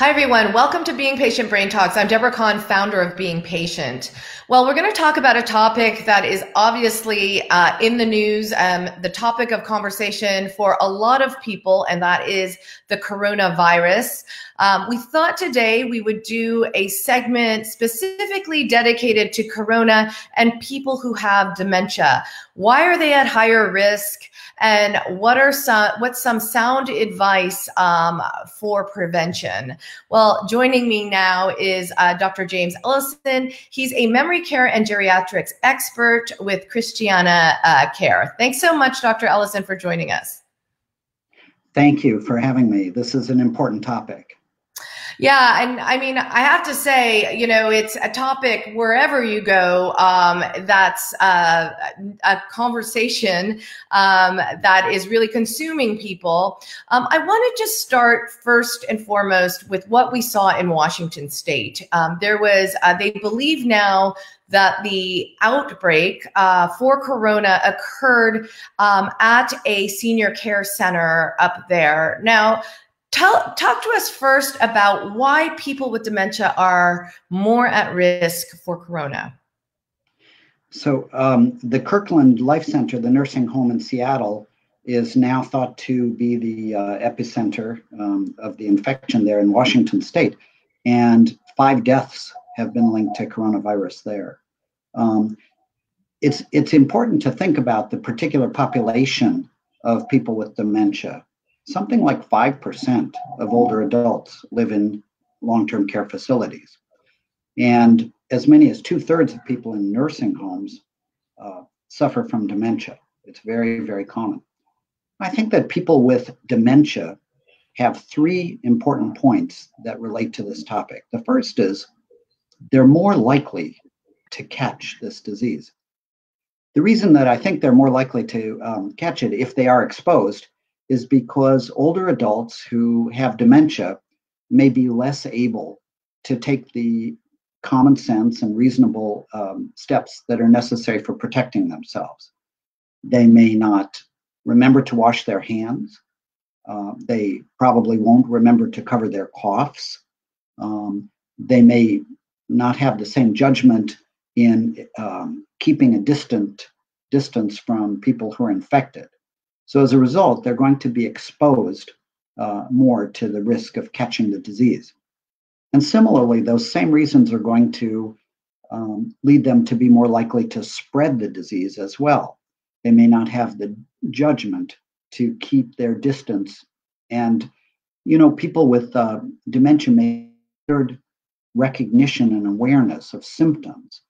Hi, everyone. Welcome to Being Patient Brain Talks. I'm Deborah Kan, founder of Being Patient. Well, we're going to talk about a topic that is obviously uh, in the news, um, the topic of conversation for a lot of people, and that is the coronavirus. Um, we thought today we would do a segment specifically dedicated to corona and people who have dementia. Why are they at higher risk? And what are some what's some sound advice um, for prevention? Well, joining me now is uh, Dr. James Ellison. He's a memory care and geriatrics expert with Christiana uh, Care. Thanks so much, Dr. Ellison, for joining us. Thank you for having me. This is an important topic. Yeah, and I mean, I have to say, you know, it's a topic wherever you go. Um, that's uh, a conversation um, that is really consuming people. Um, I want to just start first and foremost with what we saw in Washington State. Um, there was, uh, they believe now that the outbreak uh, for corona occurred um, at a senior care center up there. Now, Tell, talk to us first about why people with dementia are more at risk for corona. So, um, the Kirkland Life Center, the nursing home in Seattle, is now thought to be the uh, epicenter um, of the infection there in Washington state. And five deaths have been linked to coronavirus there. Um, it's, it's important to think about the particular population of people with dementia something like 5% of older adults live in long term care facilities. And as many as two thirds of people in nursing homes uh, suffer from dementia. It's very, very common. I think that people with dementia have three important points that relate to this topic. The first is they're more likely to catch this disease. The reason that I think they're more likely to um, catch it if they are exposed is because older adults who have dementia may be less able to take the common sense and reasonable um, steps that are necessary for protecting themselves. They may not remember to wash their hands. Uh, they probably won't remember to cover their coughs. Um, they may not have the same judgment in um, keeping a distant distance from people who are infected. So as a result, they're going to be exposed uh, more to the risk of catching the disease. And similarly, those same reasons are going to um, lead them to be more likely to spread the disease as well. They may not have the judgment to keep their distance. And, you know, people with uh, dementia may recognition and awareness of symptoms.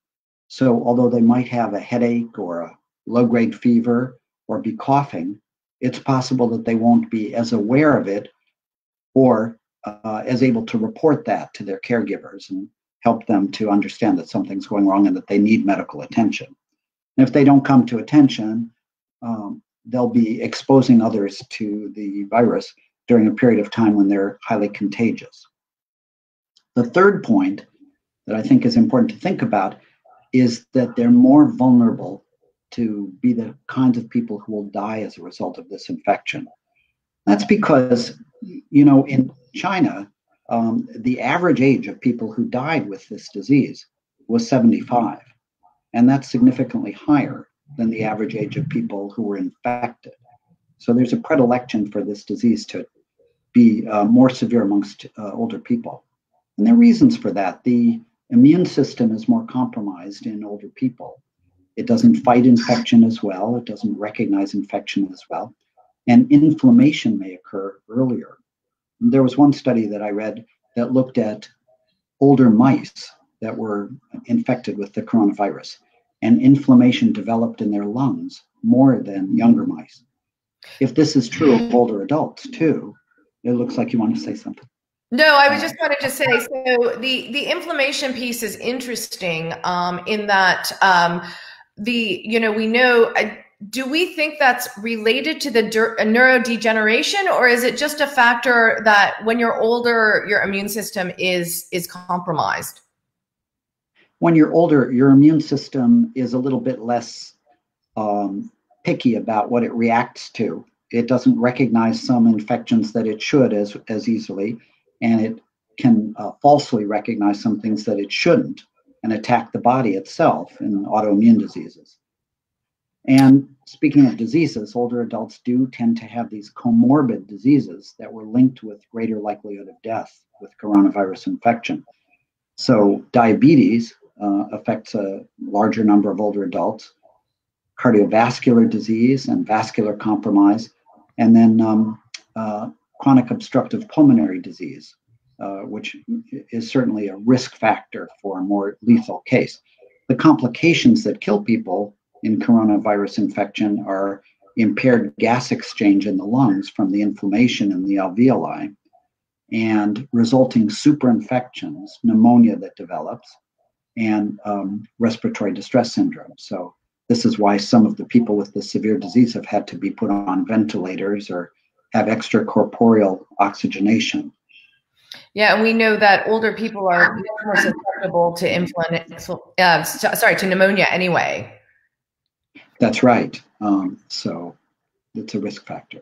So, although they might have a headache or a low grade fever or be coughing, it's possible that they won't be as aware of it or uh, as able to report that to their caregivers and help them to understand that something's going wrong and that they need medical attention. And if they don't come to attention, um, they'll be exposing others to the virus during a period of time when they're highly contagious. The third point that I think is important to think about is that they're more vulnerable to be the kinds of people who will die as a result of this infection. That's because, you know, in China, um, the average age of people who died with this disease was 75. And that's significantly higher than the average age of people who were infected. So there's a predilection for this disease to be uh, more severe amongst uh, older people. And there are reasons for that. The immune system is more compromised in older people. It doesn't fight infection as well. It doesn't recognize infection as well. And inflammation may occur earlier. There was one study that I read that looked at older mice that were infected with the coronavirus, and inflammation developed in their lungs more than younger mice. If this is true of older adults too, it looks like you want to say something. No, I was just wanted to say so the the inflammation piece is interesting um, in that um, the you know we know do we think that's related to the der- uh, neurodegeneration or is it just a factor that when you're older your immune system is is compromised? When you're older your immune system is a little bit less um, picky about what it reacts to. It doesn't recognize some infections that it should as as easily and it can uh, falsely recognize some things that it shouldn't and attack the body itself in autoimmune diseases. And speaking of diseases, older adults do tend to have these comorbid diseases that were linked with greater likelihood of death with coronavirus infection. So, diabetes uh, affects a larger number of older adults, cardiovascular disease and vascular compromise, and then um, uh, chronic obstructive pulmonary disease, uh, which is certainly a risk factor for a more lethal case. The complications that kill people in coronavirus infection are impaired gas exchange in the lungs from the inflammation in the alveoli and resulting superinfections, pneumonia that develops, and um, respiratory distress syndrome. So, this is why some of the people with the severe disease have had to be put on ventilators or have extracorporeal oxygenation. Yeah, and we know that older people are much more susceptible to influenza, uh, sorry, to pneumonia anyway. That's right. Um, so it's a risk factor.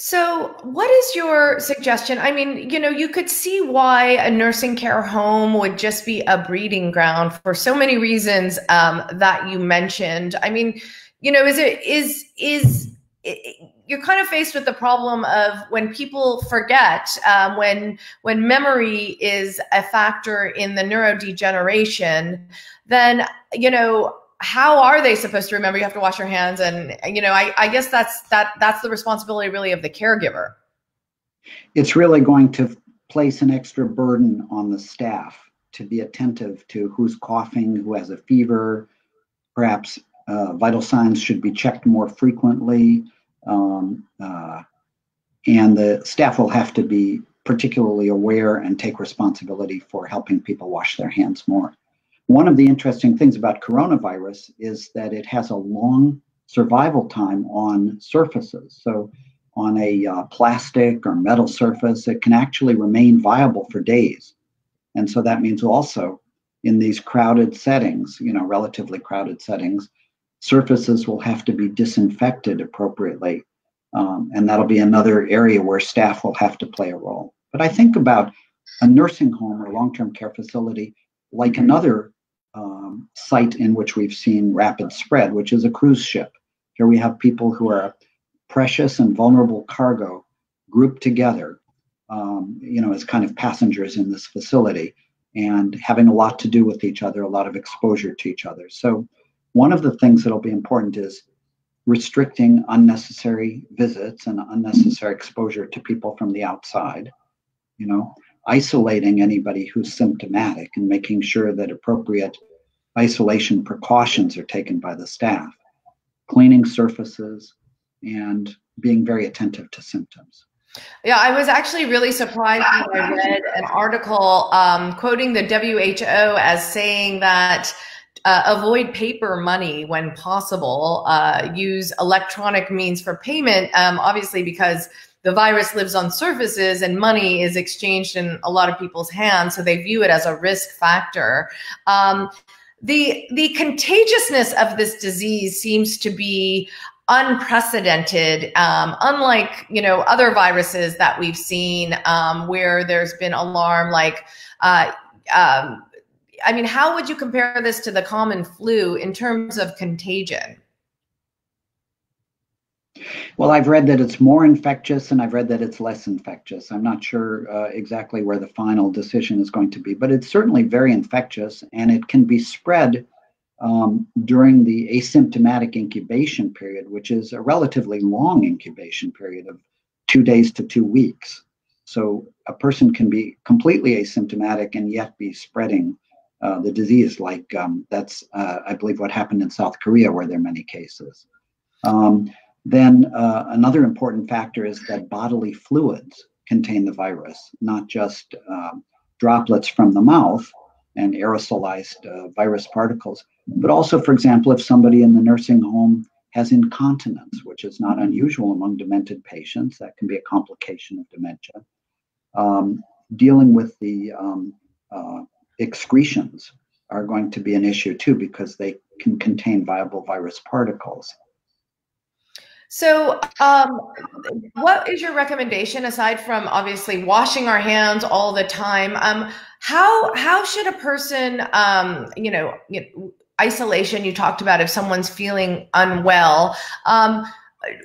So, what is your suggestion? I mean, you know, you could see why a nursing care home would just be a breeding ground for so many reasons um, that you mentioned. I mean, you know, is it is is it, you're kind of faced with the problem of when people forget, um, when when memory is a factor in the neurodegeneration, then you know how are they supposed to remember? You have to wash your hands and you know I, I guess that's that that's the responsibility really of the caregiver. It's really going to place an extra burden on the staff to be attentive to who's coughing who has a fever. Perhaps uh, vital signs should be checked more frequently um, uh, and the staff will have to be particularly aware and take responsibility for helping people wash their hands more one of the interesting things about coronavirus is that it has a long survival time on surfaces. So, on a uh, plastic or metal surface, it can actually remain viable for days. And so that means also in these crowded settings, you know, relatively crowded settings, surfaces will have to be disinfected appropriately. Um, and that'll be another area where staff will have to play a role. But I think about a nursing home or long term care facility like another um, site in which we've seen rapid spread, which is a cruise ship. Here we have people who are precious and vulnerable cargo grouped together, um, you know, as kind of passengers in this facility and having a lot to do with each other, a lot of exposure to each other. So, one of the things that'll be important is restricting unnecessary visits and unnecessary exposure to people from the outside. You know, isolating anybody who's symptomatic and making sure that appropriate isolation precautions are taken by the staff, cleaning surfaces, and being very attentive to symptoms. Yeah, I was actually really surprised when I read an article um, quoting the WHO as saying that uh, avoid paper money when possible, uh, use electronic means for payment, um, obviously, because the virus lives on surfaces and money is exchanged in a lot of people's hands. So they view it as a risk factor. Um, the the contagiousness of this disease seems to be unprecedented um, unlike you know other viruses that we've seen um, where there's been alarm like uh, um, i mean how would you compare this to the common flu in terms of contagion well, I've read that it's more infectious and I've read that it's less infectious. I'm not sure uh, exactly where the final decision is going to be, but it's certainly very infectious and it can be spread um, during the asymptomatic incubation period, which is a relatively long incubation period of two days to two weeks. So a person can be completely asymptomatic and yet be spreading uh, the disease, like um, that's, uh, I believe, what happened in South Korea, where there are many cases. Um, then uh, another important factor is that bodily fluids contain the virus, not just uh, droplets from the mouth and aerosolized uh, virus particles, but also, for example, if somebody in the nursing home has incontinence, which is not unusual among demented patients, that can be a complication of dementia. Um, dealing with the um, uh, excretions are going to be an issue too because they can contain viable virus particles. So, um, what is your recommendation aside from obviously washing our hands all the time? Um, how how should a person, um, you know, isolation you talked about if someone's feeling unwell? Um,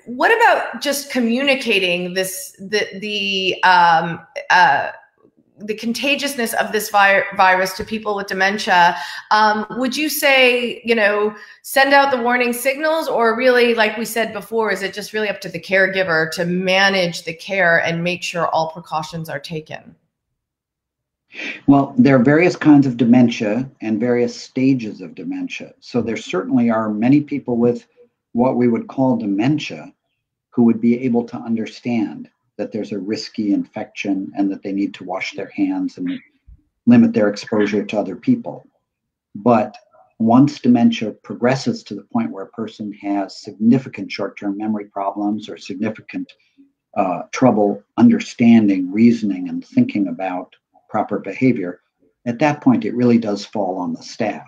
what about just communicating this the the um, uh, the contagiousness of this vi- virus to people with dementia um, would you say you know send out the warning signals? Or really like we said before is it just really up to the caregiver to manage the care and make sure all precautions are taken? Well there are various kinds of dementia and various stages of dementia. So there certainly are many people with what we would call dementia who would be able to understand that there's a risky infection and that they need to wash their hands and limit their exposure to other people. But once dementia progresses to the point where a person has significant short term memory problems or significant uh, trouble understanding, reasoning, and thinking about proper behavior, at that point it really does fall on the staff.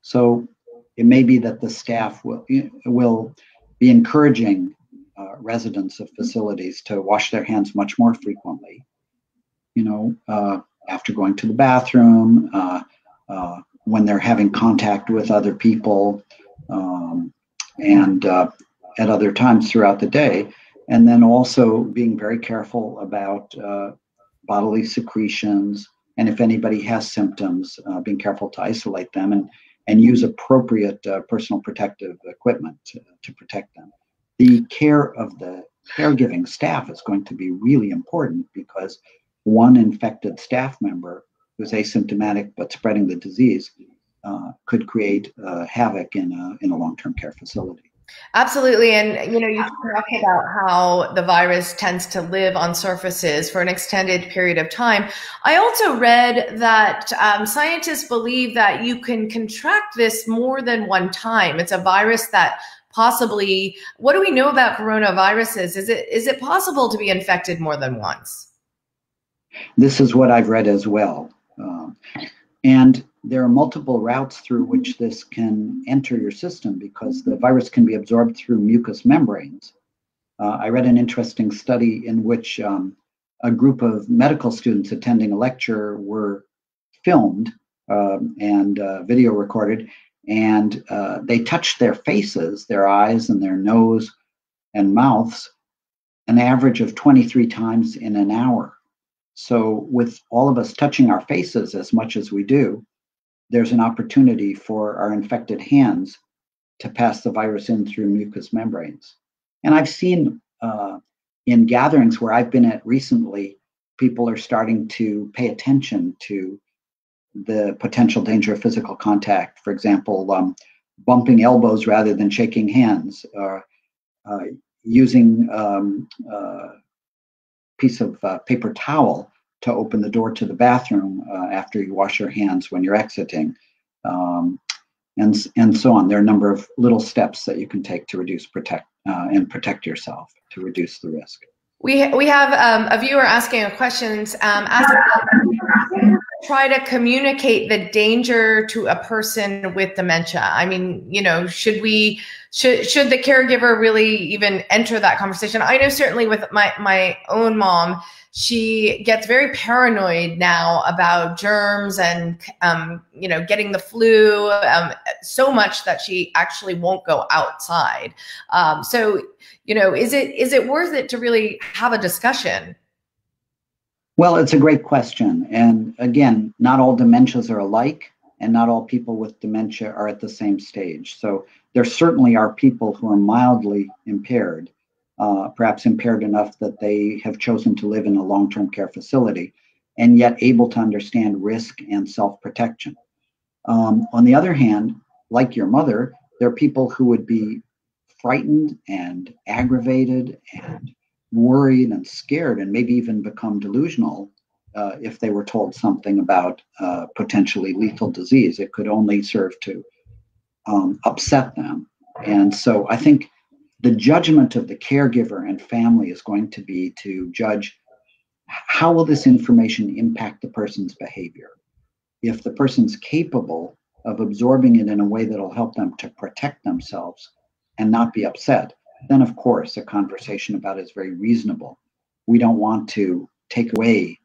So it may be that the staff will, will be encouraging uh, residents of facilities to wash their hands much more frequently. You know, uh, after going to the bathroom, uh, uh when they're having contact with other people, um, and uh, at other times throughout the day. And then also being very careful about uh, bodily secretions. And if anybody has symptoms, being careful to isolate them and, and use appropriate personal protective equipment to, to protect them the care of the caregiving staff is going to be really important because one infected staff member who's asymptomatic but spreading the disease uh, could create uh, havoc in a, in a long-term care facility. Absolutely. And, you know, you talk about how the virus tends to live on surfaces for an extended period of time. I also read that um, scientists believe that you can contract this more than one time. It's a virus that possibly what do we know about coronaviruses? Is it is it possible to be infected more than once? This is what i've read as well. Uh, and there are multiple routes through which this can enter your system because the virus can be absorbed through mucous membranes. Uh, i read an interesting study in which um, a group of medical students attending a lecture were filmed um, and uh, video recorded and uh, they touched their faces, their eyes, and their nose and mouths an average of 23 times in an hour. So, with all of us touching our faces as much as we do, there's an opportunity for our infected hands to pass the virus in through mucous membranes. And I've seen uh, in gatherings where I've been at recently, people are starting to pay attention to the potential danger of physical contact. For example, um, bumping elbows rather than shaking hands, or uh, using um, a piece of uh, paper towel to open the door to the bathroom uh, after you wash your hands when you're exiting, um, and and so on. There are a number of little steps that you can take to reduce protect uh, and protect yourself to reduce the risk. We we have um, a viewer asking a question. Um, try to communicate the danger to a person with dementia? I mean, you know, should we should should the caregiver really even enter that conversation? I know certainly with my my own mom, she gets very paranoid now about germs and um, you know getting the flu um, so much that she actually won't go outside. Um, so you know, is it is it worth it to really have a discussion? Well, it's a great question. And again, not all dementias are alike, and not all people with dementia are at the same stage. So there certainly are people who are mildly impaired, uh, perhaps impaired enough that they have chosen to live in a long term care facility, and yet able to understand risk and self protection. Um, on the other hand, like your mother, there are people who would be frightened and aggravated and worried and scared and maybe even become delusional uh, if they were told something about uh, potentially lethal disease. It could only serve to um, upset them. And so I think the judgment of the caregiver and family is going to be to judge how will this information impact the person's behavior. If the person's capable of absorbing it in a way that'll help them to protect themselves and not be upset, then of course a conversation about it is very reasonable. We don't want to take away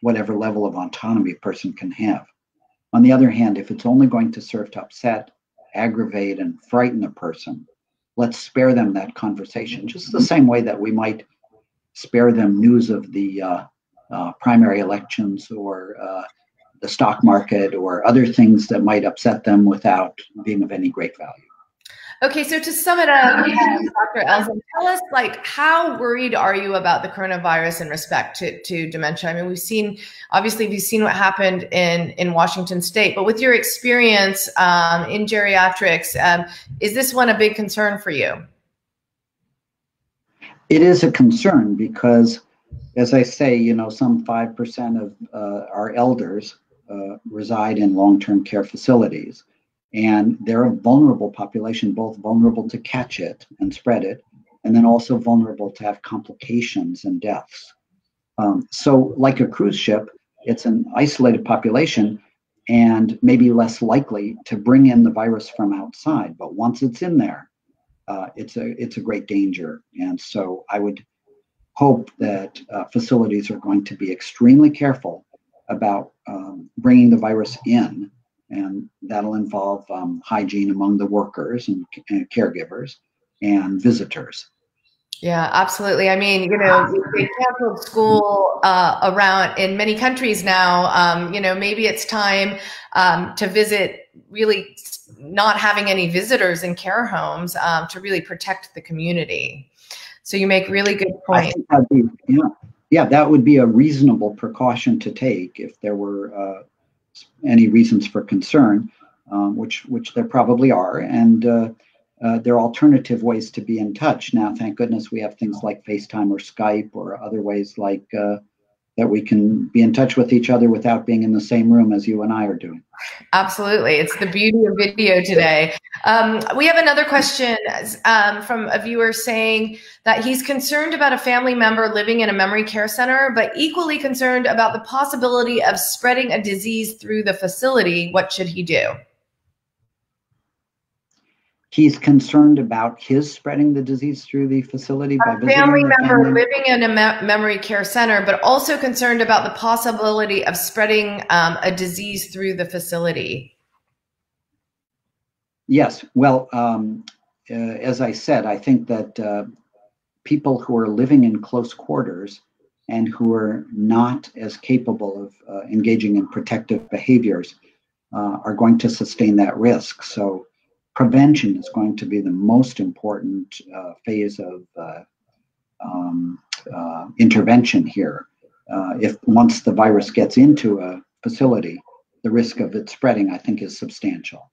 whatever level of autonomy a person can have. On the other hand, if it's only going to serve to upset, aggravate, and frighten a person, let's spare them that conversation, just the same way that we might spare them news of the uh, uh, primary elections or uh, the stock market or other things that might upset them without being of any great value. Okay, so to sum it up, Dr. Ellison, tell us like how worried are you about the coronavirus in respect to, to dementia? I mean, we've seen obviously we've seen what happened in in Washington State, but with your experience um, in geriatrics, um, is this one a big concern for you? It is a concern because, as I say, you know, some five percent of uh, our elders uh, reside in long-term care facilities and they're a vulnerable population, both vulnerable to catch it and spread it, and then also vulnerable to have complications and deaths. Um, so, like a cruise ship, it's an isolated population and maybe less likely to bring in the virus from outside. But once it's in there, uh, it's a it's a great danger. And so, I would hope that uh, facilities are going to be extremely careful about um, bringing the virus in and that'll involve um, hygiene among the workers and, and, caregivers and visitors. Yeah, absolutely. I mean, you know, they canceled school uh, around in many countries now. Um, you know, maybe it's time um, to visit. Really, not having any visitors in care homes um, to really protect the community. So you make really good point. Be, yeah, yeah, that would be a reasonable precaution to take if there were uh, any reasons for concern, um, which which there probably are, and uh, uh, there are alternative ways to be in touch. Now, thank goodness we have things like FaceTime or Skype or other ways like uh, that we can be in touch with each other without being in the same room as you and I are doing. Absolutely. It's the beauty of video today. Um, we have another question um, from a viewer saying that he's concerned about a family member living in a memory care center, but equally concerned about the possibility of spreading a disease through the facility. What should he do? He's concerned about his spreading the disease through the facility by a family member family. living in a me- memory care center, but also concerned about the possibility of spreading um, a disease through the facility. Yes, well, um, uh, as I said, I think that uh, people who are living in close quarters and who are not as capable of uh, engaging in protective behaviors uh, are going to sustain that risk. So prevention is going to be the most important uh, phase of uh, um, uh, intervention here. Uh, if once the virus gets into a facility, the risk of it spreading, I think, is substantial.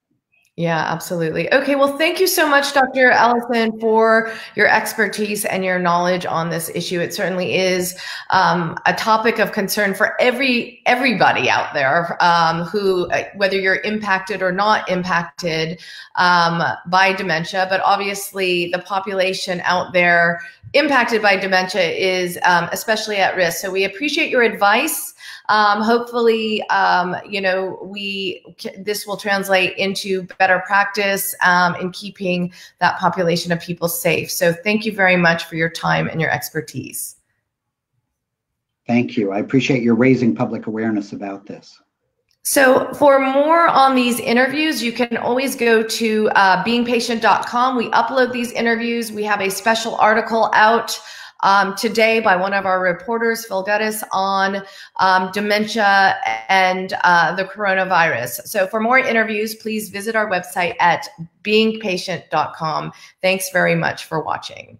Yeah, absolutely. Okay, well, thank you so much, Dr. Ellison, for your expertise and your knowledge on this issue. It certainly is um, a topic of concern for every everybody out there um, who, uh, whether you're impacted or not impacted um, by dementia, but obviously the population out there impacted by dementia is um, especially at risk. So we appreciate your advice. Um, hopefully, um, you know, we this will translate into better practice um, in keeping that population of people safe. So thank you very much for your time and your expertise. Thank you. I appreciate your raising public awareness about this. So for more on these interviews, you can always go to uh, beingpatient.com. We upload these interviews. We have a special article out um, today by one of our reporters, Phil Gutis, on um, dementia and uh, the coronavirus. So for more interviews, please visit our website at beingpatient.com. Thanks very much for watching.